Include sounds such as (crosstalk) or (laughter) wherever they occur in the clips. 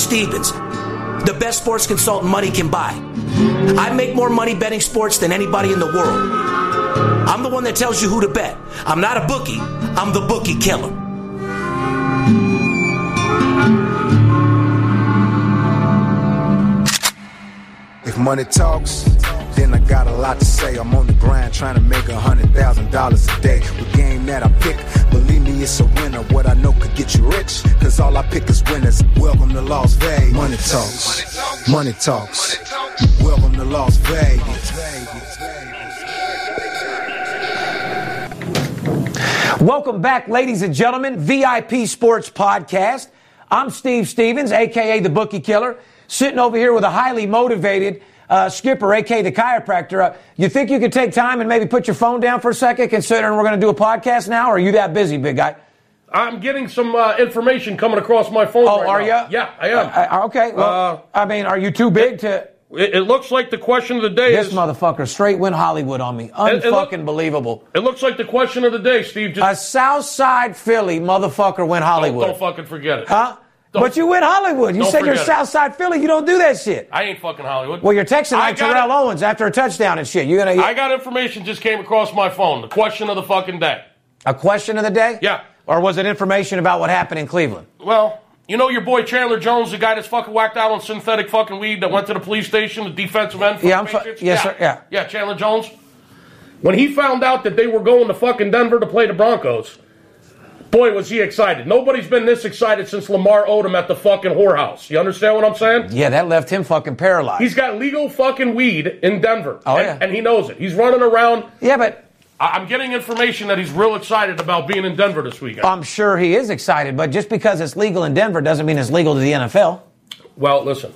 Stevens, the best sports consultant money can buy. I make more money betting sports than anybody in the world. I'm the one that tells you who to bet. I'm not a bookie, I'm the bookie killer. If money talks, then I got a lot to say. I'm on the grind trying to make a hundred thousand dollars a day. The game that I pick, believe me, it's a winner. What I know could get you rich, cause all I pick is winners. Welcome to Las Vegas. Money talks, money talks. Welcome to Las Vegas. Welcome back, ladies and gentlemen. VIP Sports Podcast. I'm Steve Stevens, aka the Bookie Killer, sitting over here with a highly motivated uh, skipper, A.K. the chiropractor. Uh, you think you could take time and maybe put your phone down for a second, considering we're going to do a podcast now? Or are you that busy, big guy? I'm getting some uh, information coming across my phone. Oh, right are now. you? Yeah, I am. Uh, okay. Well, I mean, are you too big to? It, it looks like the question of the day This is. motherfucker straight went Hollywood on me. it look- Unfucking believable. It looks like the question of the day, Steve. A Just South Side Philly motherfucker went don't, Hollywood. don't fucking forget it. Huh? Don't- but you went Hollywood. You said you're forget it. South Side Philly. You don't do that shit. I ain't fucking Hollywood. Well, you're texting like Terrell it. Owens after a touchdown and shit. You're gonna I got information just came across my phone. The question of the fucking day. a question of the day? Yeah. Or was it information about what happened in Cleveland? Well, you know your boy Chandler Jones, the guy that's fucking whacked out on synthetic fucking weed that went to the police station, the defensive end for Yeah, I'm fu- yes, sir, yeah. Yeah, Chandler Jones. When he found out that they were going to fucking Denver to play the Broncos, boy, was he excited. Nobody's been this excited since Lamar Odom at the fucking whorehouse. You understand what I'm saying? Yeah, that left him fucking paralyzed. He's got legal fucking weed in Denver. Oh, and, yeah. and he knows it. He's running around. yeah, but I- I'm getting information that he's real excited about being in Denver this weekend. I'm sure he is excited. But just because it's legal in Denver doesn't mean it's legal to the NFL. well, listen.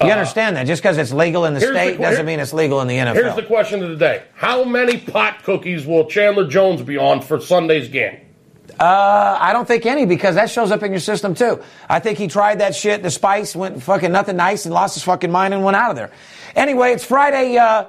You understand that? Just because it's legal in the Uh, here's the state doesn't here- mean it's legal in the NFL. Here's the question of the day. How many pot cookies will Chandler Jones be on for Sunday's game? I don't think any because that shows up in your system too. I think he tried that shit. The spice went fucking nothing nice and lost his fucking mind and went out of there. Anyway, it's Friday, uh,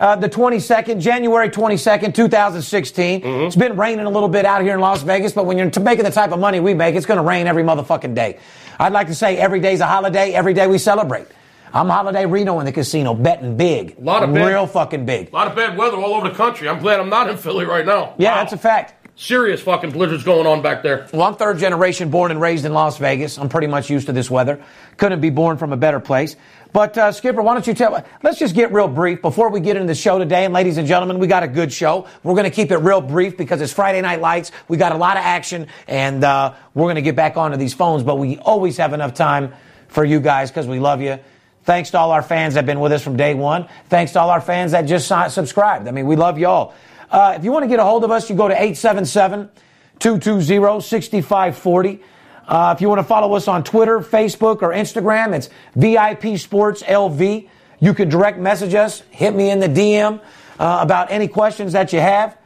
uh, the 22nd, January 22nd, 2016. Mm-hmm. It's been raining a little bit out here in Las Vegas, but when you're making the type of money we make, it's going to rain every motherfucking day. I'd like to say every day's a holiday, every day we celebrate. I'm Holiday Reno in the casino, betting big. A Lot of big. Real fucking big. A lot of bad weather all over the country. I'm glad I'm not in Philly right now. Yeah, Wow. that's a fact. Serious fucking blizzards going on back there. Well, I'm third generation born and raised in Las Vegas. I'm pretty much used to this weather. Couldn't be born from a better place. But, uh, Skipper, why don't you tell, let's just get real brief before we get into the show today. And ladies and gentlemen, we got a good show. We're going to keep it real brief because it's Friday Night Lights. We got a lot of action and, uh, we're going to get back onto these phones, but we always have enough time for you guys because we love you. Thanks to all our fans that have been with us from day one. Thanks to all our fans that just subscribed. I mean, we love y'all. Uh, if you want to get a hold of us, you go to 877 220 6540. Uh, if you want to follow us on Twitter, Facebook, or Instagram, it's VIP Sports LV. You can direct message us, hit me in the DM uh, about any questions that you have.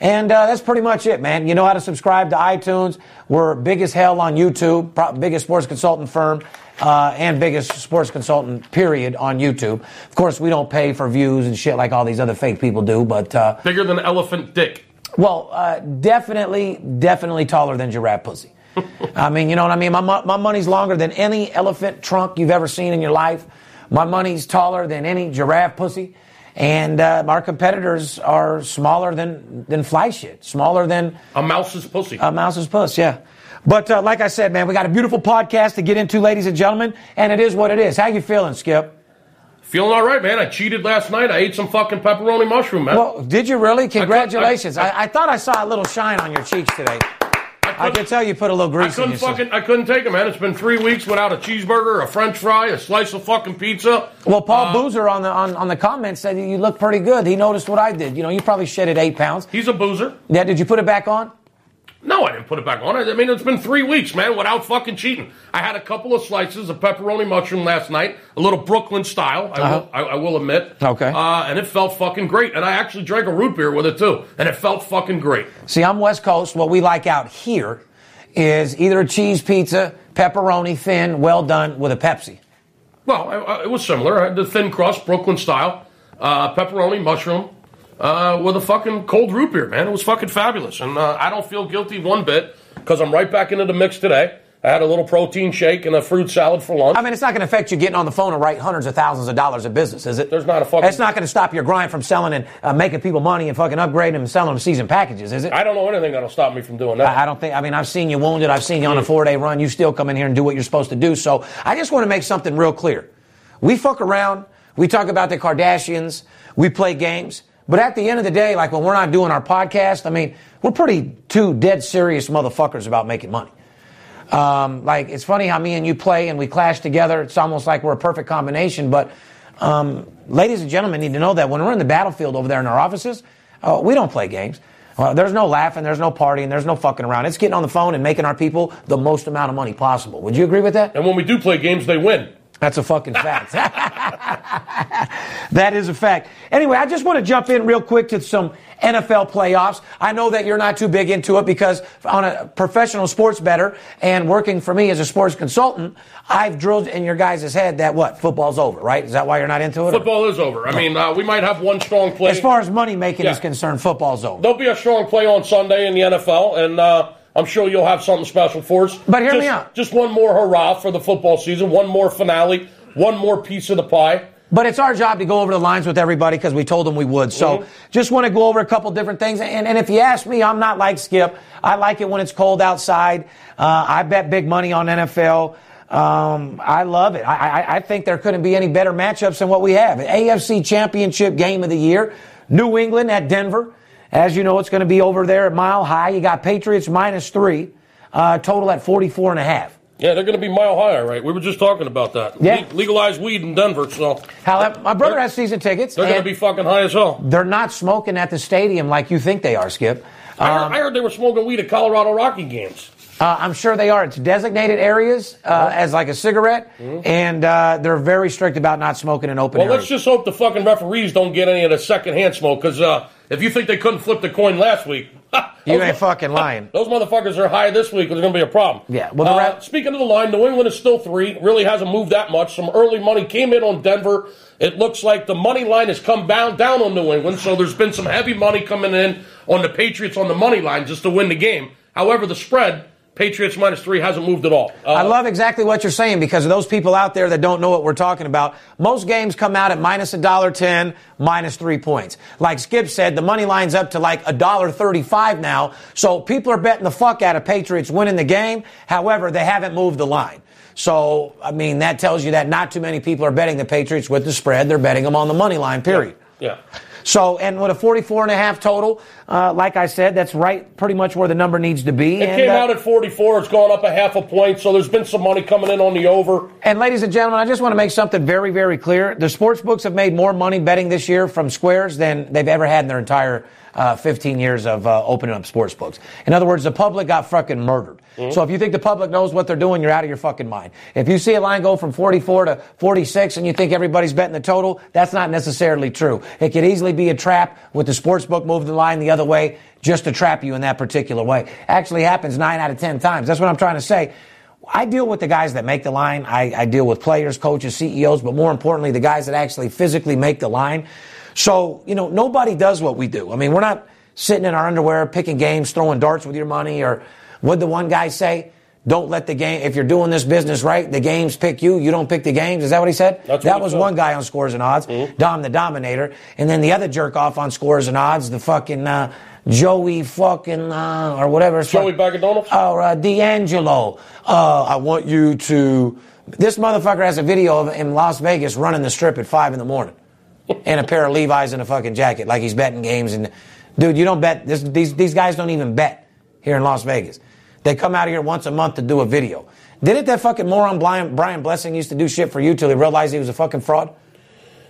And uh, that's pretty much it, man. You know how to subscribe to iTunes. We're big as hell on YouTube, biggest sports consultant firm. Uh, and biggest sports consultant, period, on YouTube. Of course, we don't pay for views and shit like all these other fake people do, but. Uh, Bigger than elephant dick. well, uh, definitely, definitely taller than giraffe pussy. (laughs) I mean, you know what I mean? My, my money's longer than any elephant trunk you've ever seen in your life. My money's taller than any giraffe pussy. And uh, our competitors are smaller than, than fly shit, smaller than A mouse's pussy. a mouse's puss, yeah. But uh, like I said, man, we got a beautiful podcast to get into, ladies and gentlemen, and it is what it is. How you feeling, Skip? Feeling all right, man. I cheated last night. I ate some fucking pepperoni mushroom, man. Well, did you really? Congratulations. I, I, thought I saw a little shine on your cheeks today. I can tell you put a little grease in couldn't fucking, I couldn't take it, man. It's been three weeks without a cheeseburger, a French fry, a slice of fucking pizza. Well, Paul Uh, Boozer on the on, on the comments said you look pretty good. He noticed what I did. You know, you probably shedded eight pounds. He's a boozer. Yeah, did you put it back on? No, I didn't put it back on. I mean, it's been three weeks, man, without fucking cheating. I had a couple of slices of pepperoni mushroom last night, a little Brooklyn style. I, Uh-huh. will, I, I will admit. Okay. Uh, and it felt fucking great. And I actually drank a root beer with it too, and it felt fucking great. See, I'm West Coast. What we like out here is either a cheese pizza, pepperoni thin, well done with a Pepsi. Well, I, it was similar. I had the thin crust, Brooklyn style, uh, pepperoni mushroom. Uh, with a fucking cold root beer, man. It was fucking fabulous. And uh, I don't feel guilty one bit because I'm right back into the mix today. I had a little protein shake and a fruit salad for lunch. I mean, it's not going to affect you getting on the phone and write hundreds of thousands of dollars of business, is it? There's not a fucking- It's not going to stop your grind from selling and uh, making people money and fucking upgrading them and selling them season packages, is it? I don't know anything that'll stop me from doing that. I I don't think. I mean, I've seen you wounded. I've seen you on a four day run. You still come in here and do what you're supposed to do. So I just want to make something real clear. We fuck around. We talk about the Kardashians. We play games. But at the end of the day, like when we're not doing our podcast, I mean, we're pretty two dead serious motherfuckers about making money. Um, like it's funny how me and you play and we clash together. It's almost like we're a perfect combination. But um, ladies and gentlemen need to know that when we're in the battlefield over there in our offices, uh, we don't play games. Uh, there's no laughing, there's no partying, there's no fucking around. It's getting on the phone and making our people the most amount of money possible. Would you agree with that? and when we do play games, they win. That's a fucking fact. that is a fact. Anyway, I just want to jump in real quick to some NFL playoffs. I know that you're not too big into it because on a professional sports better and working for me as a sports consultant, I've drilled in your guys' head that what? Football's over, right? Is that why you're not into it? Football is over. I mean, uh, we might have one strong play. As far as money making is concerned, football's over. There'll be a strong play on Sunday in the NFL, and uh, I'm sure you'll have something special for us. But hear just, me out. Just one more hurrah for the football season, one more finale, one more piece of the pie. But it's our job to go over the lines with everybody because we told them we would. So Mhm. just want to go over a couple different things. And, and if you ask me, I'm not like Skip. I like it when it's cold outside. Uh, I bet big money on NFL. Um, I love it. I, I, I think there couldn't be any better matchups than what we have. AFC Championship game of the year. New England at Denver. As you know, it's going to be over there at Mile High. You got Patriots minus three, uh, total at 44 and a half. Yeah, they're going to be mile high, right? We were just talking about that. Yeah. Le- legalize weed in Denver, so However, my brother has season tickets. they're going to be fucking high as hell. They're not smoking at the stadium like you think they are, Skip. I, Um, heard, I heard they were smoking weed at Colorado Rocky games. Uh, I'm sure they are. It's designated areas uh, as like a cigarette, and uh, they're very strict about not smoking in open Mm-hmm. Well, areas. let's just hope the fucking referees don't get any of the secondhand smoke, because uh, if you think they couldn't flip the coin last week, (laughs) you ain't fucking lying. Those motherfuckers are high this week. There's going to be a problem. Yeah, well, the uh, speaking of the line, New England is still three. Really hasn't moved that much. Some early money came in on Denver. It looks like the money line has come down down on New England. So there's been some heavy money coming in on the Patriots on the money line just to win the game. However, the spread Patriots minus three hasn't moved at all. Uh, I love exactly what you're saying because of those people out there that don't know what we're talking about. Most games come out at minus a dollar ten, minus three points. Like Skip said, the money line's up to like a dollar thirty-five now. So people are betting the fuck out of Patriots winning the game. However, they haven't moved the line. So, I mean, that tells you that not too many people are betting the Patriots with the spread. They're betting them on the money line, period. yeah. So, and with a 44 and a half total, uh, like I said, that's right, pretty much where the number needs to be. It and, came uh, out at 44. It's gone up a half a point. So there's been some money coming in on the over. And ladies and gentlemen, I just want to make something very, very clear. The sports books have made more money betting this year from squares than they've ever had in their entire uh, 15 years of uh, opening up sports books. In other words, the public got fucking murdered. So if you think the public knows what they're doing, you're out of your fucking mind. If you see a line go from 44 to 46 and you think everybody's betting the total, that's not necessarily true. It could easily be a trap with the sports book moving the line the other way just to trap you in that particular way. Actually happens nine out of 10 times. That's what I'm trying to say I deal with the guys that make the line. I, I deal with players, coaches, CEOs, but more importantly, the guys that actually physically make the line. So, you know, nobody does what we do. I mean, we're not sitting in our underwear, picking games, throwing darts with your money, or what the one guy say? Don't let the game, if you're doing this business right, the games pick you, you don't pick the games. Is that what he said? That's that was one guy on scores and odds, Dom the Dominator. And then the other jerk off on scores and odds, the fucking, uh, Joey fucking, uh, or whatever. it's Joey Bagadonov? Or uh, D'Angelo. Uh, I want you to. This motherfucker has a video of him in Las Vegas running the strip at five in the morning, in a pair of Levi's and a fucking jacket, like he's betting games. And dude, you don't bet. This, these these guys don't even bet here in Las Vegas. They come out here once a month to do a video. Didn't that fucking moron Brian, Brian Blessing used to do shit for you till he realized he was a fucking fraud?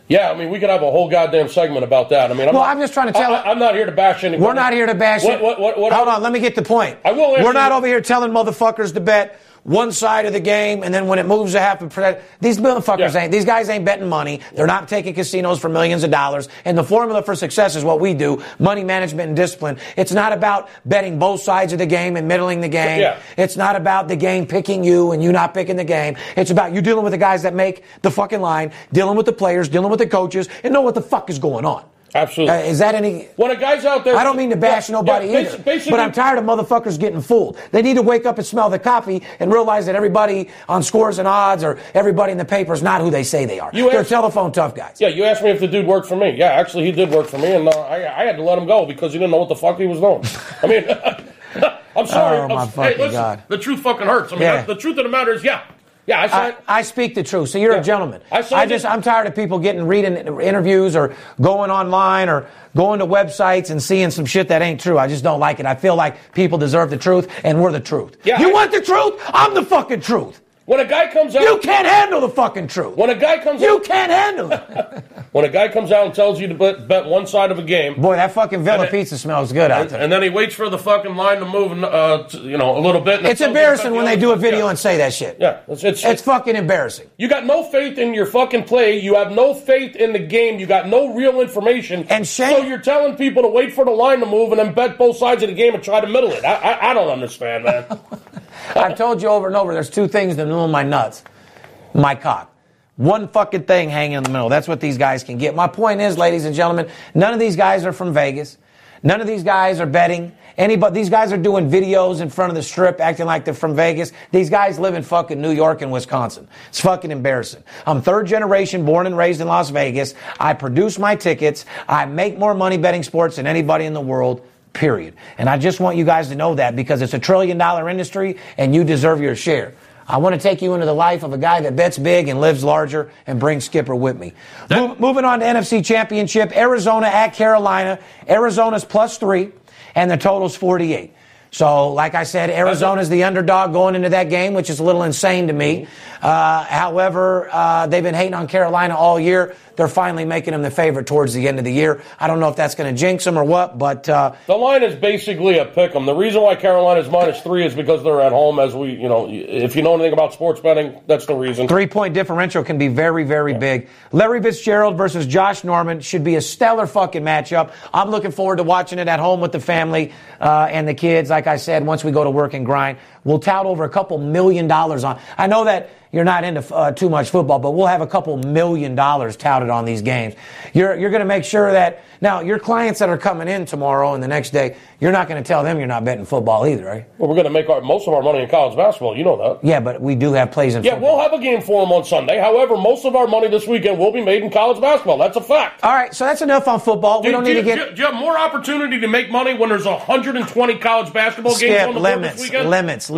Yeah, I mean, we could have a whole goddamn segment about that. I mean, I'm Well, not, I'm just trying to tell- I, am not here to bash anybody. We're not here to bash what. What, what, what, Hold on, let me get the point. I will answer We're not over here telling motherfuckers to bet one side of the game, and then when it moves a half a percent, these motherfuckers Yeah. ain't. These guys ain't betting money. They're not taking casinos for millions of dollars. And the formula for success is what we do: money management and discipline. It's not about betting both sides of the game and middling the game. Yeah. It's not about the game picking you and you not picking the game. It's about you dealing with the guys that make the fucking line, dealing with the players, dealing with the coaches, and know what the fuck is going on. Absolutely. Uh, is that any? when a guy's out there, I don't mean to bash Yeah, nobody yeah, either, Basically, but I'm tired of motherfuckers getting fooled. They need to wake up and smell the coffee and realize that everybody on scores and odds or everybody in the paper is not who they say they are. You They're asked- telephone tough guys. Yeah, you asked me if the dude worked for me. Yeah, actually, he did work for me, and uh, I, I had to let him go because he didn't know what the fuck he was doing. I mean, (laughs) I'm sorry. Oh, I'm- my hey, fucking listen, God. The truth fucking hurts. I mean, Yeah. the truth of the matter is, yeah, yeah, I I. I speak the truth. So you're Yeah. a gentleman. I I, just. I'm tired of people getting reading interviews or going online or going to websites and seeing some shit that ain't true. I just don't like it. I feel like people deserve the truth and we're the truth. Yeah, you I- want the truth? I'm the fucking truth. When a guy comes out, You can't handle the fucking truth. when a guy comes out You out, can't handle it. (laughs) when a guy comes out and tells you to bet, bet one side of a game, Boy, that fucking Villa And pizza smells good out there. and then he waits for the fucking line to move, uh, to, you know, a little bit. and It's tells you to bet embarrassing when they do a video Yeah. and say that shit. Yeah, it's, it's, It's fucking embarrassing. You got no faith in your fucking play. You have no faith in the game. You got no real information. And Shane- so you're telling people to wait for the line to move and then bet both sides of the game and try to middle it. I, I, I don't understand, man. (laughs) I've told you over and over, there's two things in the middle of my nuts. My cock. One fucking thing hanging in the middle. That's what these guys can get. My point is, ladies and gentlemen, none of these guys are from Vegas. None of these guys are betting. Anybody, these guys are doing videos in front of the strip acting like they're from Vegas. These guys live in fucking New York and Wisconsin. It's fucking embarrassing. I'm third generation, born and raised in Las Vegas. I produce my tickets. I make more money betting sports than anybody in the world. Period. And I just want you guys to know that because it's a trillion dollar industry and you deserve your share. I want to take you into the life of a guy that bets big and lives larger and bring Skipper with me. Mo- moving on to NFC Championship, Arizona at Carolina. Arizona's plus three, and the total's 48. So, like I said, Arizona's the underdog going into that game, which is a little insane to me. Uh, however, uh, they've been hating on Carolina all year. They're finally making them the favorite towards the end of the year. I don't know if that's going to jinx them or what, but uh, the line is basically a pick 'em. The reason why Carolina's minus three is because they're at home. As we, you know, if you know anything about sports betting, that's the reason. Three point differential can be very, very big. Larry Fitzgerald versus Josh Norman should be a stellar fucking matchup. I'm looking forward to watching it at home with the family uh, and the kids. Like I said, once we go to work and grind, we'll tout over a couple million dollars on. I know that you're not into uh, too much football, but we'll have a couple million dollars touted on these games. You're, you're going to make sure that now your clients that are coming in tomorrow and the next day, you're not going to tell them you're not betting football either, right? Well, we're going to make our, most of our money in college basketball. You know that. Yeah, but we do have plays in football. Yeah, football. we'll have a game for them on Sunday. However, most of our money this weekend will be made in college basketball. That's a fact. All right, so that's enough on football. We Do- don't do need to get. Do you, do you have more opportunity to make money when there's 120 college basketball games on the limits, this weekend? limits, Or-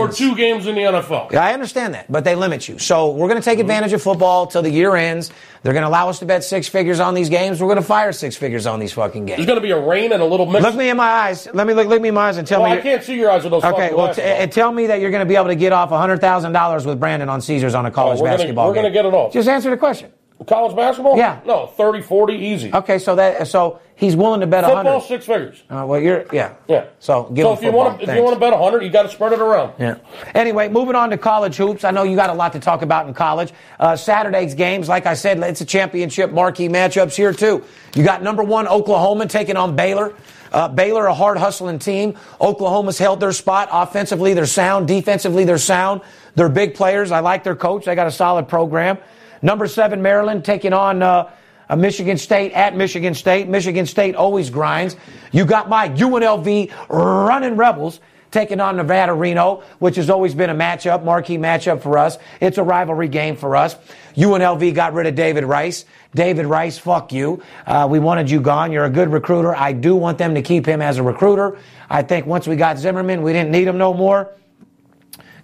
or- Or, two games in the NFL. Yeah, I understand that, but they limit you. So we're going to take Mm-hmm. advantage of football till the year ends. They're going to allow us to bet six figures on these games. We're going to fire six figures on these fucking games. There's going to be a rain and a little mix. Look me in my eyes. Let me look, look me in my eyes and tell well, me. I can't see your eyes with those Okay, well, t- and tell me that you're going to be able to get off hundred thousand dollars with Brandon on Caesars on a college oh, gonna- basketball we're game. gonna get it off. Just answer the question. College basketball? Yeah. No, 30, 40, easy. Okay, so that so he's willing to bet a Football, hundred. six figures. Uh, well, you're yeah. Yeah. So give so him if you football. want to, if you want to bet 100, you got to spread it around. Yeah. Anyway, moving on to college hoops. I know you got a lot to talk about in college. Uh, Saturday's games, like I said, it's a championship marquee matchups here too. You got number one Oklahoma taking on Baylor. Uh, Baylor, a hard hustling team. Oklahoma's held their spot. Offensively, they're sound. Defensively, they're sound. They're big players. I like their coach. They got a solid program. Number seven Maryland taking on. Uh, uh, Michigan State at Michigan State. Michigan State always grinds. You got my UNLV running Rebels taking on Nevada Reno, which has always been a matchup, marquee matchup for us. It's a rivalry game for us. UNLV got rid of David Rice. David Rice, fuck you. Uh, we wanted you gone. You're a good recruiter. I do want them to keep him as a recruiter. I think once we got Zimmerman, we didn't need him no more.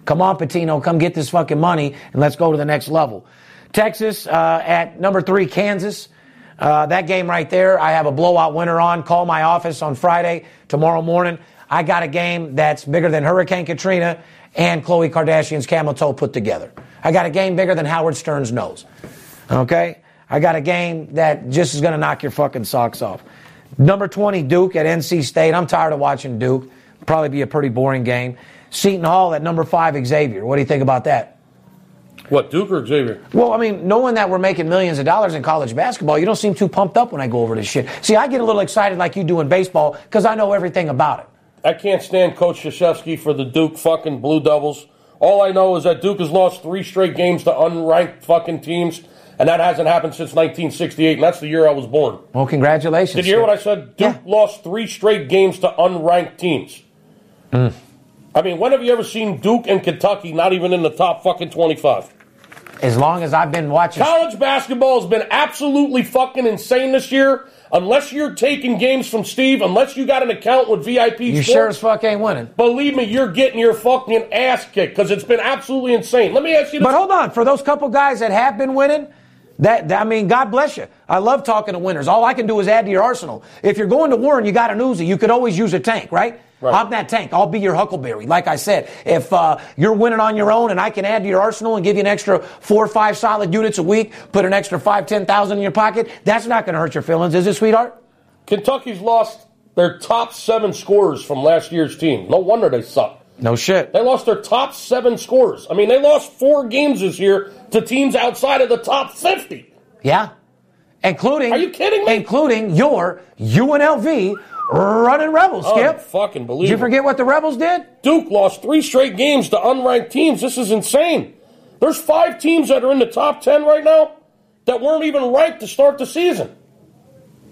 Come on, Pitino, come get this fucking money and let's go to the next level. Texas uh, at number three, Kansas. Uh, that game right there, I have a blowout winner on. Call my office on Friday, tomorrow morning. I got a game that's bigger than Hurricane Katrina and Khloe Kardashian's camel toe put together. I got a game bigger than Howard Stern's nose. Okay? I got a game that just is going to knock your fucking socks off. Number 20, Duke at NC State. I'm tired of watching Duke. Probably be a pretty boring game. Seton Hall at number five, Xavier. What do you think about that? What, Duke or Xavier? Well, I mean, knowing that we're making millions of dollars in college basketball, you don't seem too pumped up when I go over this shit. See, I get a little excited like you do in baseball because I know everything about it. I can't stand Coach Krzyzewski for the Duke fucking Blue Devils. All I know is that Duke has lost three straight games to unranked fucking teams, and that hasn't happened since 1968, and that's the year I was born. Well, congratulations. Did you hear what I said? Duke Yeah. lost three straight games to unranked teams. Mm. I mean, when have you ever seen Duke and Kentucky not even in the top fucking 25? As long as I've been watching. College basketball has been absolutely fucking insane this year. Unless you're taking games from Steve, unless you got an account with VIP You Sports, sure as fuck ain't winning. believe me, you're getting your fucking ass kicked because it's been absolutely insane. Let me ask you this. But hold on, for those couple guys that have been winning, that, that- I mean, God bless you. I love talking to winners. All I can do is add to your arsenal. If you're going to war and you got an Uzi, you could always use a tank, right? Right. I'm that tank. I'll be your Huckleberry. Like I said, if uh, you're winning on your own and I can add to your arsenal and give you an extra four or five solid units a week, put an extra five, ten thousand in your pocket, that's not going to hurt your feelings, is it, sweetheart? Kentucky's lost their top seven scorers from last year's team. No wonder they suck. No shit. They lost their top seven scorers. I mean, they lost four games this year to teams outside of the top 50. Yeah. Including. Are you kidding me? Including your UNLV running Rebels, oh, Skip. fucking believe. Did you forget what the Rebels did? Duke lost three straight games to unranked teams. This is insane. There's five teams that are in the top 10 right now that weren't even ranked to start the season.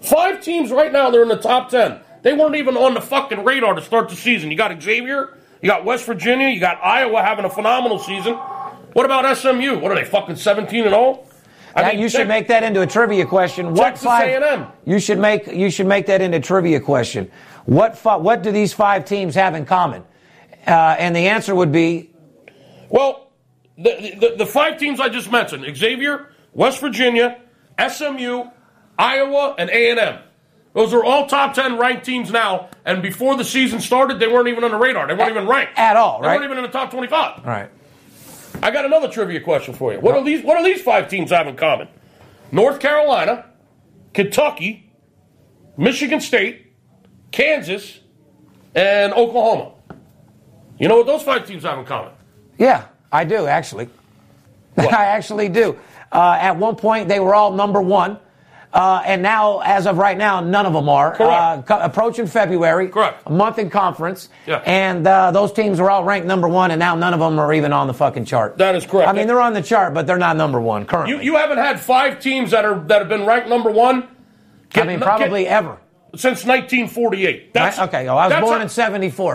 Five teams right now, they're in the top 10. They weren't even on the fucking radar to start the season. You got Xavier, you got West Virginia, you got Iowa having a phenomenal season. What about SMU? What are they, fucking 17 and 0? I Now, mean, you should make that into a trivia question. What Texas five? A&M. You should make you should make that into a trivia question. What fi- what do these five teams have in common? Uh, and the answer would be Well, the, the, the five teams I just mentioned, Xavier, West Virginia, SMU, Iowa, and A&M. Those are all top 10 ranked teams now, and before the season started, they weren't even on the radar. They weren't even ranked. at all, They weren't even in the top 25. all right. I got another trivia question for you. What, are these, what do these five teams have in common? North Carolina, Kentucky, Michigan State, Kansas, and Oklahoma. You know what those five teams have in common? Yeah, I do actually. (laughs) What? I actually do. Uh, at one point, they were all number one. Uh, and now, as of right now, none of them are. Correct. Uh, co- approaching February. Correct. A month in conference. Yeah. And uh, those teams were all ranked number one, and now none of them are even on the fucking chart. That is correct. I mean, they're on the chart, but they're not number one currently. You you haven't had five teams that are that have been ranked number one. I mean, probably get- ever. since 1948. That's Right? Okay, oh, I was born a- in 74.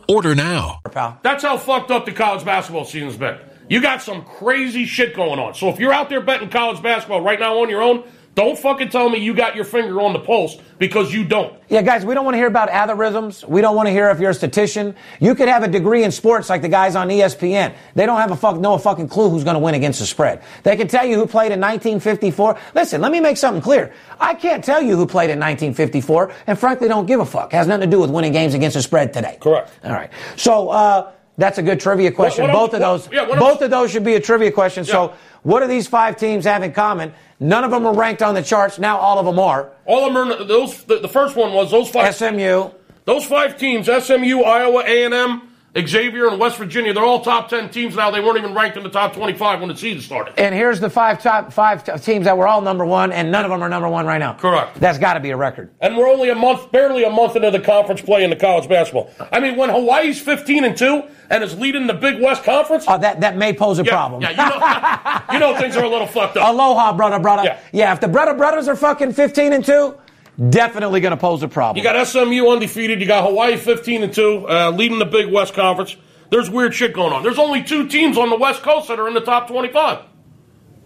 Order now. That's how fucked up the college basketball season's been. You got some crazy shit going on. So if you're out there betting college basketball right now on your own, don't fucking tell me you got your finger on the pulse because you don't. Yeah, guys, we don't want to hear about algorithms. We don't want to hear if you're a statistician. You could have a degree in sports like the guys on ESPN. They don't have a fuck, no fucking clue who's going to win against the spread. They can tell you who played in 1954. Listen, let me make something clear. I can't tell you who played in 1954, and frankly, don't give a fuck. Has nothing to do with winning games against the spread today. Correct. All right. So uh, that's a good trivia question. what both else- of those, what- yeah, what both of those should be a trivia question. So, Yeah. What do these five teams have in common? None of them are ranked on the charts. Now all of them are. All of them are those. The, the first one was those five. SMU. Those five teams: SMU, Iowa, A and M, Xavier, and West Virginia. They're all top ten teams now. They weren't even ranked in the top twenty-five when the season started. And here's the five top five t- teams that were all number one, and none of them are number one right now. Correct. That's got to be a record. And we're only a month, barely a month into the conference play in the college basketball. I mean, when Hawaii's fifteen and two and is leading the Big West Conference, Uh, that that may pose a yeah, problem. yeah, you know, (laughs) you know things are a little fucked up. (laughs) Aloha, brother, brother. Yeah. Yeah. if the brother brothers are fucking 15 and 2, definitely going to pose a problem. You got SMU undefeated. You got Hawaii 15 and 2, uh, leading the Big West Conference. There's weird shit going on. There's only two teams on the West Coast that are in the top 25.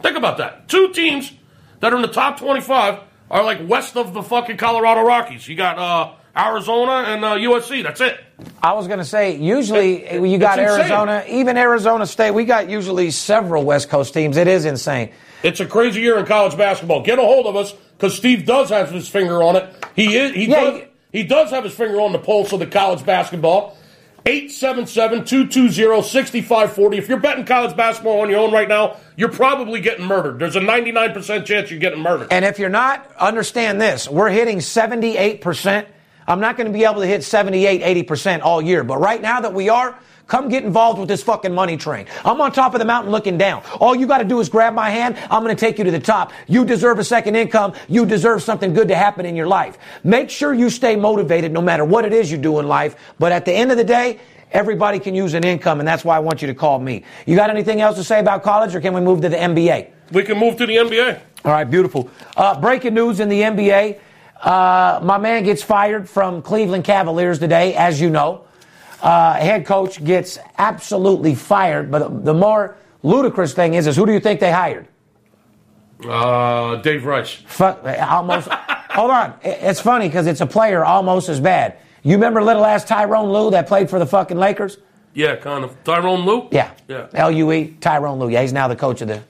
Think about that. Two teams that are in the top 25 are like west of the fucking Colorado Rockies. You got uh, Arizona and uh, USC. That's it. I was going to say, usually It- you got insane. Arizona, even Arizona State. We got usually several West Coast teams. It is insane. It's a crazy year in college basketball. Get a hold of us because Steve does have his finger on it. He is. He Yeah, does. he- He does have his finger on the pulse of the college basketball. 877-220-6540. If you're betting college basketball on your own right now, you're probably getting murdered. There's a 99% chance you're getting murdered. And if you're not, understand this. We're hitting 78%. I'm not going to be able to hit 78, 80% all year. But right now that we are, come get involved with this fucking money train. I'm on top of the mountain looking down. All you got to do is grab my hand. I'm going to take you to the top. You deserve a second income. You deserve something good to happen in your life. Make sure you stay motivated no matter what it is you do in life. But at the end of the day, everybody can use an income, and that's why I want you to call me. You got anything else to say about college, or can we move to the NBA? we can move to the NBA. All right, beautiful. Uh, breaking news in the NBA. Uh, my man gets fired from Cleveland Cavaliers today, as you know. Uh, head coach gets absolutely fired. But the more ludicrous thing is, is who do you think they hired? Uh, Dave Rice. Fuck, almost. (laughs) hold on. It's funny because it's a player almost as bad. You remember little ass Tyronn Lue that played for the fucking Lakers? Yeah, kind of. Tyronn Lue? Yeah. Yeah. L U E, Tyronn Lue. Yeah, he's now the coach of the.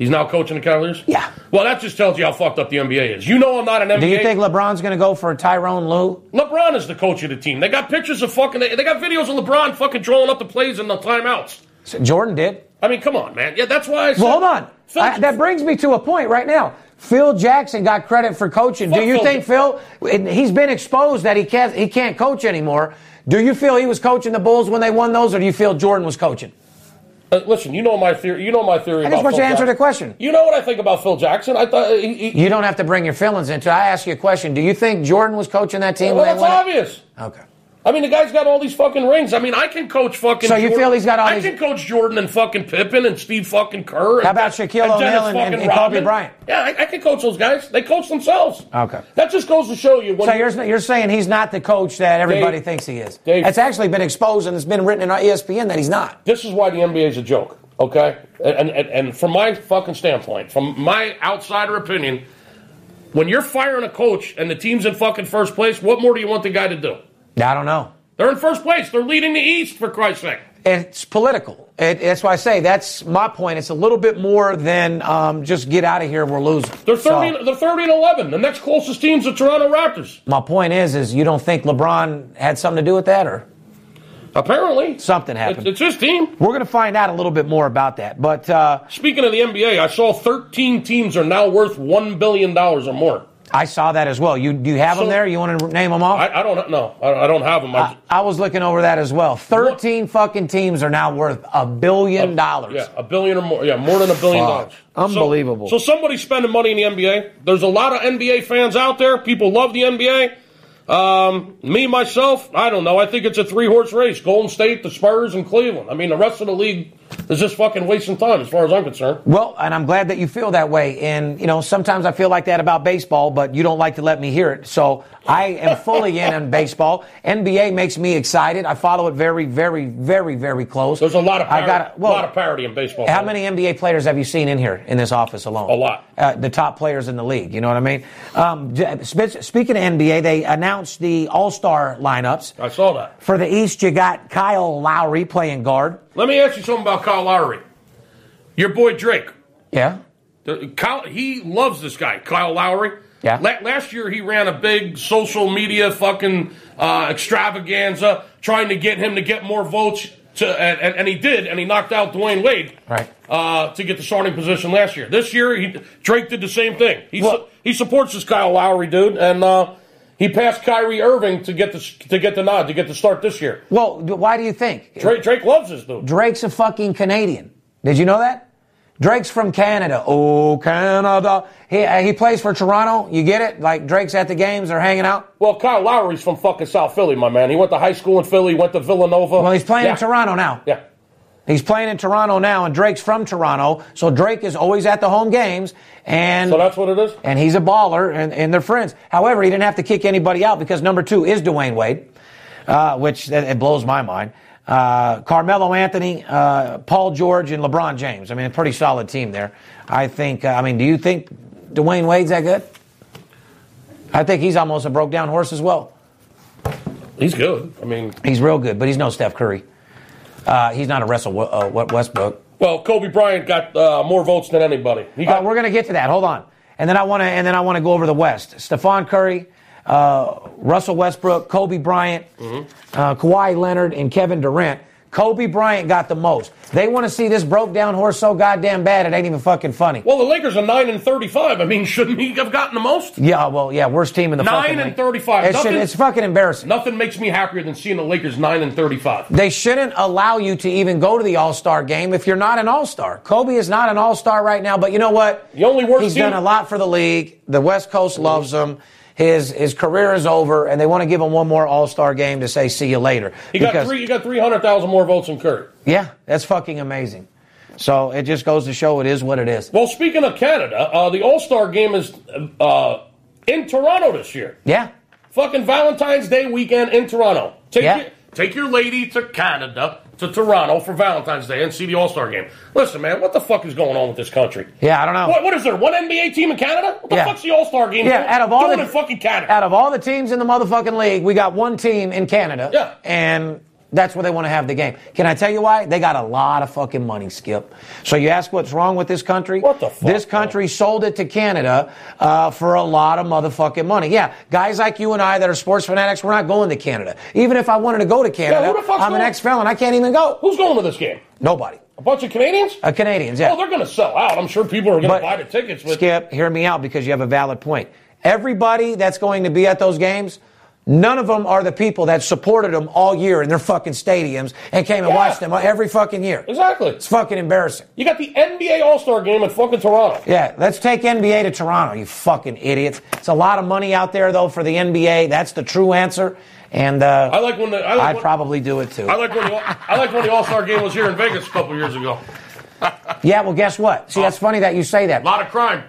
He's now coaching the Cavaliers? Yeah. Well, that just tells you how fucked up the NBA is. You know I'm not an NBA. Do you think LeBron's going to go for a Tyronn Lue? LeBron is the coach of the team. They got pictures of fucking. They, got videos of LeBron fucking drawing up the plays and the timeouts. Jordan did. I mean, come on, man. Yeah, that's why I said. Well, hold on. Phil- I- that brings me to a point right now. Phil Jackson got credit for coaching. Do you Phil think Phil? and He's been exposed that he can't he can't coach anymore. Do you feel he was coaching the Bulls when they won those, or do you feel Jordan was coaching? Uh, listen, you know my theory. You know my theory. I about just want you to answer the question. You know what I think about Phil Jackson? I thought he. he You don't have to bring your feelings into. it. I ask you a question. Do you think Jordan was coaching that team well, when that's it? obvious. Okay. I mean, the guy's got all these fucking rings. I mean, I can coach fucking. So you Jordan. feel he's got all I these- can coach Jordan and fucking Pippen and Steve fucking Kerr. And, How about Shaquille and O'Neal and- and- and Kobe Bryant? Yeah, I, I can coach those guys. They coach themselves. Okay. That just goes to show you. So you- you're you're saying he's not the coach that everybody Dave- thinks he is. Dave- it's actually been exposed and it's been written in our ESPN that he's not. this is why the NBA is a joke, okay? And, and, and from my fucking standpoint, from my outsider opinion, when you're firing a coach and the team's in fucking first place, what more do you want the guy to do? I don't know. They're in first place. They're leading the East, for Christ's sake. it's political. It, that's why I say that's my point. It's a little bit more than um, just get out of here. We're losing. They're 30, So, and, they're 30 and 11. The next closest team's the Toronto Raptors. my point is, is you don't think LeBron had something to do with that, or Apparently. Something happened. It's, his team. we're going to find out a little bit more about that. But uh, Speaking of the NBA, I saw 13 teams are now worth $1 billion or more. I saw that as well. You do you have them there? You want to name them off? I, I don't know. I, I don't have them. I, I, was looking over that as well. Thirteen fucking teams are now worth a billion dollars. Yeah, a billion or more. Yeah, more than a billion Fuck. dollars. Unbelievable. So, so somebody's spending money in the NBA. There's a lot of NBA fans out there. People love the NBA. Um, me myself, I don't know. I think it's a three horse race: Golden State, the Spurs, and Cleveland. I mean, the rest of the league is just fucking wasting time as far as I'm concerned. Well, and I'm glad that you feel that way. And, you know, sometimes I feel like that about baseball, but you don't like to let me hear it. So I am fully in on baseball. NBA makes me excited. I follow it very, very, very, very close. There's a lot of I parity, got well, lot of parity in baseball. How many NBA players have you seen in here in this office alone? A lot. Uh, the top players in the league. You know what I mean? Um, speaking of NBA, they announced the All Star lineups. I saw that. For the East, you got Kyle Lowry playing guard. Let me ask you something about Kyle Lowry. Your boy Drake. Yeah. The- Kyle, he loves this guy, Kyle Lowry. Yeah. La- last year, he ran a big social media fucking uh, extravaganza trying to get him to get more votes. To, and, and, and he did, and he knocked out Dwyane Wade Right. uh, to get the starting position last year. This year, he, Drake did the same thing. He, Well- su- he supports this Kyle Lowry dude, and uh, he passed Kyrie Irving to get the to get the nod to get the start this year. Well, why do you think? Drake, Drake loves this dude. Drake's a fucking Canadian. Did you know that? Drake's from Canada. Oh, Canada. He, uh, he plays for Toronto. You get it? Like Drake's at the games, they're hanging out. Well, Kyle Lowry's from fucking South Philly, my man. He went to high school in Philly, went to Villanova. Well, he's playing Yeah. in Toronto now. Yeah. He's playing in Toronto now, and Drake's from Toronto. So Drake is always at the home games, and So that's what it is? and he's a baller, and, and they're friends. However, he didn't have to kick anybody out because number two is Dwyane Wade, uh, which it blows my mind. Uh, Carmelo Anthony, uh, Paul George, and LeBron James. I mean, a pretty solid team there. I think. Uh, I mean, do you think Dwyane Wade's that good? I think he's almost a broke down horse as well. He's good. I mean, He's real good, but he's no Steph Curry. Uh, he's not a Russell uh, Westbrook. well, Kobe Bryant got uh, more votes than anybody. Got, we're going to get to that. Hold on, and then I want to, and then I want to go over the West. Stephen Curry, uh, Russell Westbrook, Kobe Bryant, uh, Kawhi Leonard, and Kevin Durant. Kobe Bryant got the most. They want to see this broke down horse so goddamn bad it ain't even fucking funny. well, the Lakers are nine and thirty-five. I mean, shouldn't he have gotten the most? Yeah, well, yeah, worst team in the Nine fucking and league. 35. It's, Nothing- it's fucking embarrassing. Nothing makes me happier than seeing the Lakers nine and thirty-five. They shouldn't allow you to even go to the All Star game if you're not an All Star. Kobe is not an All Star right now, but you know what? The only worst He's team- done a lot for the league. The West Coast loves him. His his career is over, and they want to give him one more All Star game to say see you later. He got three. He got three hundred thousand more votes than Kurt. Yeah, that's fucking amazing. So it just goes to show it is what it is. Well, speaking of Canada, uh, the All Star game is uh, in Toronto this year. Yeah, Fucking Valentine's Day weekend in Toronto. Take Yeah. your, take your lady to Canada to Toronto for Valentine's Day and see the All Star game. Listen, man, what the fuck is going on with this country? yeah, I don't know. What, what is there? One NBA team in Canada? What the Yeah. fuck's the All Star game? Yeah, doing- out of all the in fucking Canada. out of all the teams in the motherfucking league, we got one team in Canada. Yeah. And that's where they want to have the game. Can I tell you why? They got a lot of fucking money, Skip. So you ask what's wrong with this country? What the fuck, This country sold it to Canada uh, for a lot of motherfucking money. Yeah, guys like you and I that are sports fanatics, we're not going to Canada. Even if I wanted to go to Canada, who the I'm an ex-felon. I can't even go. Who's going to this game? Nobody. A bunch of Canadians? Uh, Canadians, yeah. Oh, they're going to sell out. I'm sure people are going to buy the tickets. But Skip, hear me out because you have a valid point. Everybody that's going to be at those games, none of them are the people that supported them all year in their fucking stadiums and came and Yeah. watched them every fucking year. exactly. It's fucking embarrassing. You got the NBA All Star game in fucking Toronto. Yeah, let's take NBA to Toronto, you fucking idiots. It's a lot of money out there, though, for the NBA. That's the true answer. And uh, I like when the I like I'd when, probably do it too. I like when the, I like when the All Star game was here in Vegas a couple years ago. (laughs) yeah, well, guess what? See, that's funny that you say that. A lot of crime.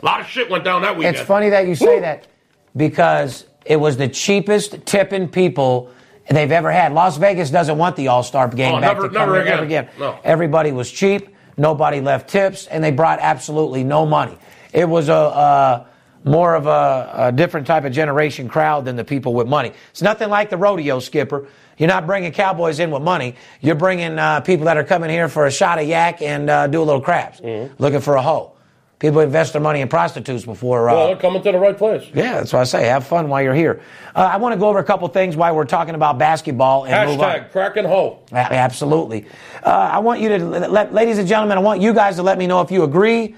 A lot of shit went down that weekend. It's funny that you say Woo. that because it was the cheapest tipping people they've ever had. Las Vegas doesn't want the All Star game Oh, back never- to come never here ever again. again. No. Everybody was cheap. Nobody left tips, and they brought absolutely no money. It was a. Uh, more of a, a different type of generation crowd than the people with money. It's nothing like the rodeo skipper. You're not bringing cowboys in with money. You're bringing uh, people that are coming here for a shot of yak and uh, do a little craps, Mm-hmm. looking for a hoe. People invest their money in prostitutes before. Uh, well, they're coming to the right place. yeah, that's what I say. Have fun while you're here. Uh, I want to go over a couple things while we're talking about basketball and. Hashtag crack and hoe. A- Absolutely. Uh, I want you to, let, ladies and gentlemen, I want you guys to let me know if you agree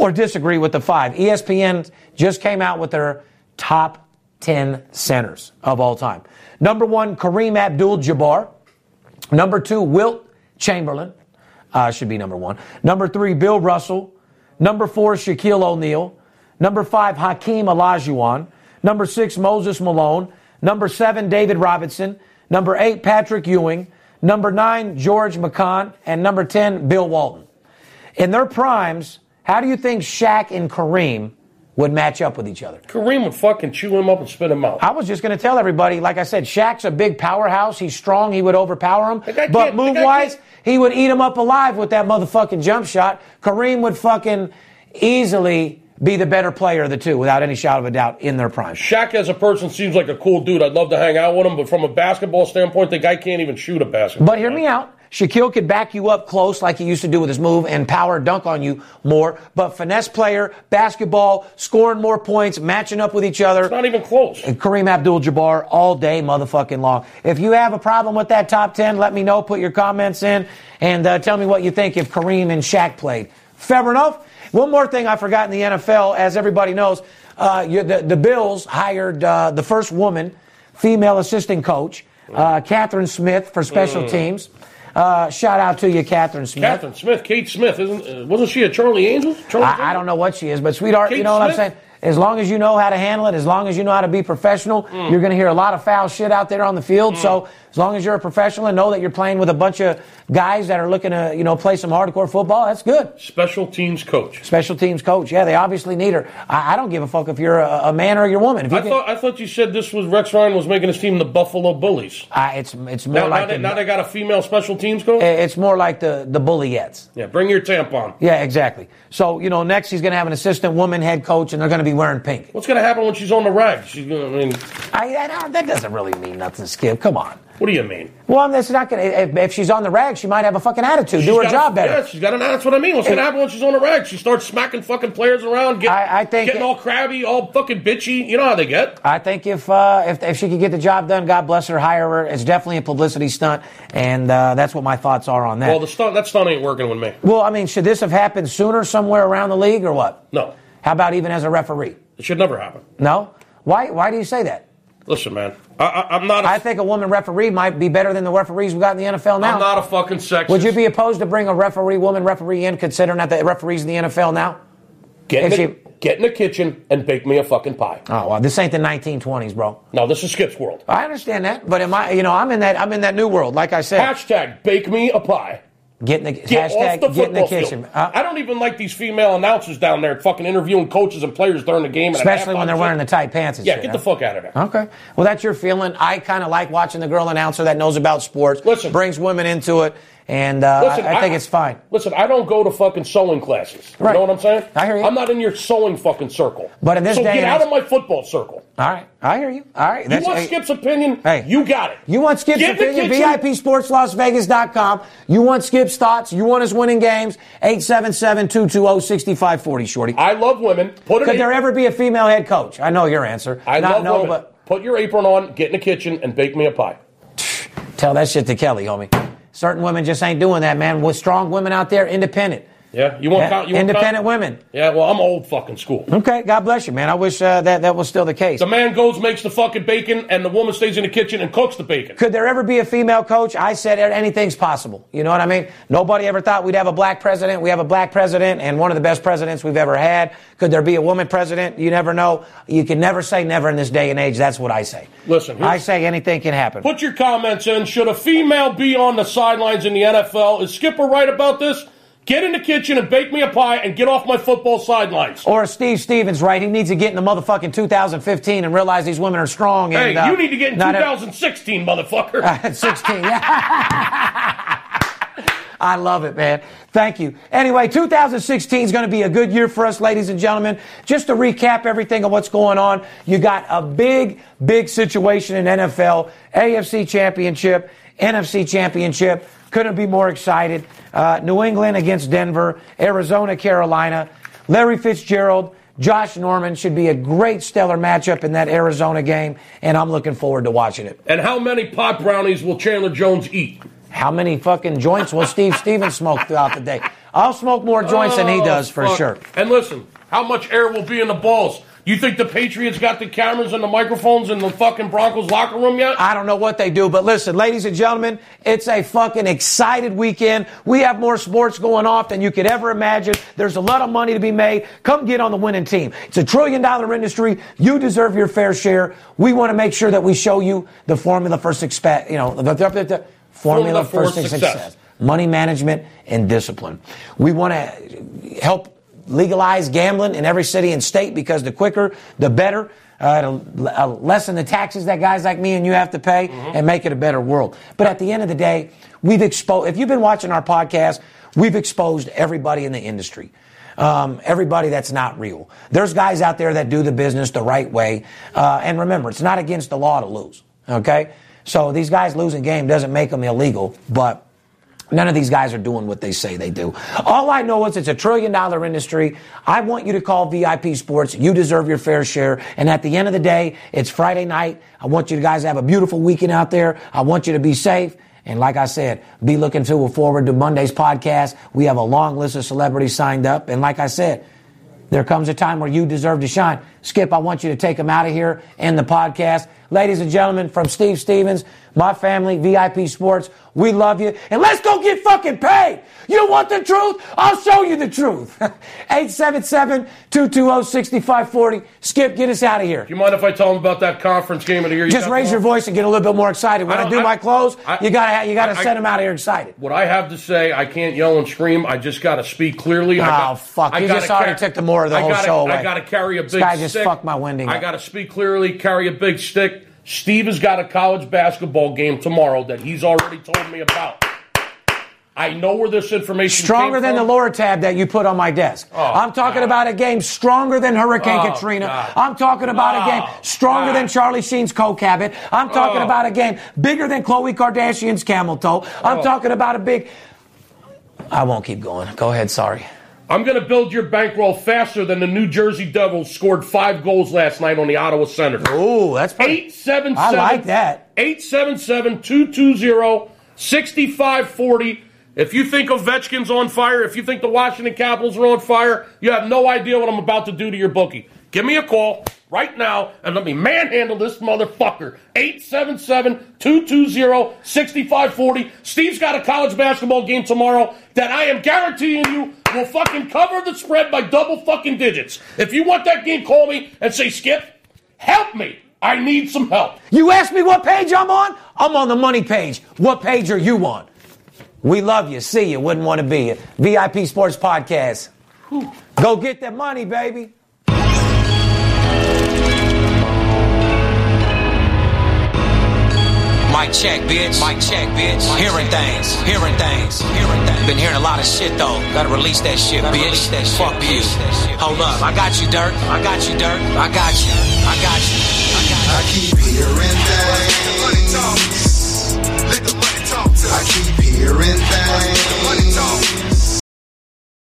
or disagree with the five. ESPN just came out with their top 10 centers of all time. Number one, Kareem Abdul Jabbar. Number two, Wilt Chamberlain. Uh, should be number one. Number three, Bill Russell. Number four, Shaquille O'Neal. Number five, Hakeem Olajuwon. Number six, Moses Malone. Number seven, David Robinson. Number eight, Patrick Ewing. number nine, George Mikan, and number 10, Bill Walton. In their primes, how do you think Shaq and Kareem would match up with each other? Kareem would fucking chew him up and spit him out. I was just going to tell everybody, like I said, Shaq's a big powerhouse. He's strong. He would overpower him. But can't- the guy move wise, he would eat him up alive with that motherfucking jump shot. Kareem would fucking easily be the better player of the two, without any shadow of a doubt, in their prime. Shaq as a person seems like a cool dude. I'd love to hang out with him, but from a basketball standpoint, the guy can't even shoot a basketball. But hear me out. Shaquille could back you up close like he used to do with his move and power dunk on you more. But finesse player, basketball, scoring more points, matching up with each other. It's not even close. And Kareem Abdul Jabbar all day, motherfucking long. If you have a problem with that top 10, let me know. Put your comments in and uh, tell me what you think if Kareem and Shaq played. Fair enough? One more thing I forgot in the NFL, as everybody knows, uh, you, the, the Bills hired uh, the first woman, female assistant coach, uh, Kathryn Smith, for special teams. Uh, shout out to you, Kathryn Smith. Kathryn Smith, Kate Smith, isn't uh, wasn't she a Charlie Angel? Charlie I, I don't know what she is, but sweetheart, you Kate know what I'm saying? As long as you know how to handle it, as long as you know how to be professional, Mm. you're going to hear a lot of foul shit out there on the field. So as long as you're a professional and know that you're playing with a bunch of guys that are looking to, you know, play some hardcore football, that's good. Special teams coach. Special teams coach, yeah, they obviously need her. I, I don't give a fuck if you're a, a man or your woman. I can- thought I thought you said this was Rex Ryan was making his team the Buffalo Bullies. uh, it's it's more Now, now, like they, the, now they got a female special teams coach. it's more like the the bullyettes. Yeah, bring your tampon. Yeah, exactly. So you know, next he's going to have an assistant woman head coach, and they're going to be wearing pink. What's going to happen when she's on the rag? She's gonna, I mean, I, I that doesn't really mean nothing, Skip. Come on. What do you mean? Well, that's not going to. If, if she's on the rag, she might have a fucking attitude. She's do her got job better. Yeah, she's got an. That's what I mean. What's going to happen when she's on the rag? She starts smacking fucking players around, get, I- I think- getting all crabby, all fucking bitchy. You know how they get. I think if, uh, if if she could get the job done, God bless her, hire her. It's definitely a publicity stunt, and uh, that's what my thoughts are on that. Well, the stunt that stunt ain't working with me. well, I mean, should this have happened sooner somewhere around the league, or what? No, How about even as a referee? it should never happen. No. Why? Why do you say that? Listen, man, I, I, I'm not. A, I think a woman referee might be better than the referees we got in the NFL now. I'm not a fucking sexist. Would you be opposed to bring a referee, woman referee in, considering that the referees in the NFL now? get in, the, she- get in the kitchen and bake me a fucking pie? Oh well, this ain't the 1920s, bro. No, this is Skip's world. I understand that, but am I? You know, I'm in that. I'm in that new world. Like I said, Hashtag bake me a pie. Get in the Get hashtag off the get in the kitchen. Uh, I don't even like these female announcers down there fucking interviewing coaches and players during the game. especially when they're shit. wearing the tight pants. And Yeah, shit, get huh? the fuck out of there. Okay. Well, that's your feeling. I kind of like watching the girl announcer that knows about sports. Listen. brings women into it, and uh, Listen, I, I think it's fine. Listen, I don't go to fucking sewing classes. You Right. know what I'm saying? I hear you. I'm not in your sewing fucking circle. But in this so day get out of my football circle. All right, I hear you. All right, You want hey, Skip's opinion? Hey. you got it. You want Skip's Get opinion? VIPSportsLasVegas.com. You want Skip's thoughts? You want his winning games? 877-220-6540, Shorty. I love women. Put Could there ever be a female head coach? I know your answer. I Not love no, women. but Put your apron on, get in the kitchen, and bake me a pie. tell that shit to Kelly, homie. Certain women just ain't doing that, man. With strong women out there, independent. Yeah, you want Yeah, count? You want independent count? women. Yeah, well, I'm old fucking school. Okay, God bless you, man. I wish uh, that that was still the case. The man goes, makes the fucking bacon, and the woman stays in the kitchen and cooks the bacon. Could there ever be a female coach? I said anything's possible. You know what I mean? Nobody ever thought we'd have a black president. We have a black president and one of the best presidents we've ever had. Could there be a woman president? You never know. You can never say never in this day and age. That's what I say. Listen, I say anything can happen. Put your comments in. Should a female be on the sidelines in the NFL? Is Skipper right about this? Get in the kitchen and bake me a pie and get off my football sidelines. Or Steve Stevens right? He needs to get in the motherfucking 2015 and realize these women are strong. Hey, And, uh, you need to get in not ev- 2016, motherfucker. At (laughs) 16. (laughs) I love it, man. Thank you. Anyway, 2016 is going to be a good year for us, ladies and gentlemen. Just to recap everything of what's going on, you got a big, big situation in NFL, AFC Championship, NFC Championship. Couldn't be more excited. Uh, New England against Denver, Arizona, Carolina, Larry Fitzgerald. Josh Norman should be a great stellar matchup in that Arizona game, and I'm looking forward to watching it. and how many pot brownies will Chandler Jones eat? How many fucking joints will Steve (laughs) Stevens smoke throughout the day? I'll smoke more joints than he Oh, does for fuck. sure. And listen, how much air will be in the balls? You think the Patriots got the cameras and the microphones in the fucking Broncos locker room yet? I don't know what they do, but listen, ladies and gentlemen, it's a fucking excited weekend. We have more sports going off than you could ever imagine. There's a lot of money to be made. Come get on the winning team. It's a trillion dollar industry. You deserve your fair share. We want to make sure that we show you the formula for success, you know, the, the, the formula, for, success. Money management and discipline. We want to help legalize gambling in every city and state because the quicker, the better. Uh, to uh, lessen the taxes that guys like me and you have to pay Mm-hmm. and make it a better world. But at the end of the day, we've exposed, if you've been watching our podcast, we've exposed everybody in the industry. Um, everybody that's not real. There's guys out there that do the business the right way. Uh, and remember, it's not against the law to lose. Okay? So these guys losing game doesn't make them illegal, but None of these guys are doing what they say they do. All I know is it's a trillion dollar industry. I want you to call VIP Sports. You deserve your fair share. And at the end of the day, it's Friday night. I want you guys to have a beautiful weekend out there. I want you to be safe. And like I said, be looking to forward to Monday's podcast. We have a long list of celebrities signed up. And like I said, there comes a time where you deserve to shine. Skip, I want you to take them out of here in the podcast. Ladies and gentlemen, from Steve Stevens, my family, VIP Sports, we love you. And let's go get fucking paid. You want the truth? I'll show you the truth. (laughs) 877-220-6540. Skip, get us out of here. Do you mind if I tell them about that conference game of the year? you Just raise your voice and get a little bit more excited. When I I, do I- my close, I- you gotta you gotta send them out of here excited. What I have to say, I can't yell and scream. I just got to speak clearly. I Oh, got, fuck. I You gotta just already took the more of the whole gotta, show away. I got to carry a big This guy just stick. fucked my winding I up. got to speak clearly, carry a big stick. Steve has got a college basketball game tomorrow that he's already told me about. I know where this information is. Stronger than the from. lower tab that you put on my desk. Oh, I'm talking God. about a game stronger than Hurricane Oh, Katrina. God. I'm talking about a game Oh, stronger God. than Charlie Sheen's coke habit. I'm talking Oh. about a game bigger than Khloe Kardashian's camel toe. I'm Oh. talking about a big. I won't keep going. Go ahead. Sorry. I'm going to build your bankroll faster than the New Jersey Devils scored five goals last night on the Ottawa Senators. Ooh, that's pretty. 877 I like that. 877 220 6540. If you think Ovechkin's on fire, if you think the Washington Capitals are on fire, you have no idea what I'm about to do to your bookie. Give me a call right now and let me manhandle this motherfucker. 877 220 6540. Steve's got a college basketball game tomorrow that I am guaranteeing you will fucking cover the spread by double fucking digits. If you want that game, call me and say, Skip, help me. I need some help. You asked me what page I'm on? I'm on the money page. What page are you on? We love you. See you. Wouldn't want to be you. VIP Sports Podcast. Go get that money, baby. Mic check, bitch. Mic check, bitch. Hearing things, hearing things, hearing things. Been hearing a lot of shit though. Gotta release that shit, bitch. That Fuck you. Hold up. I got you, Dirt. I got you, Dirt. I got you. I got you. I got you. I keep hearing things. I keep hearing things.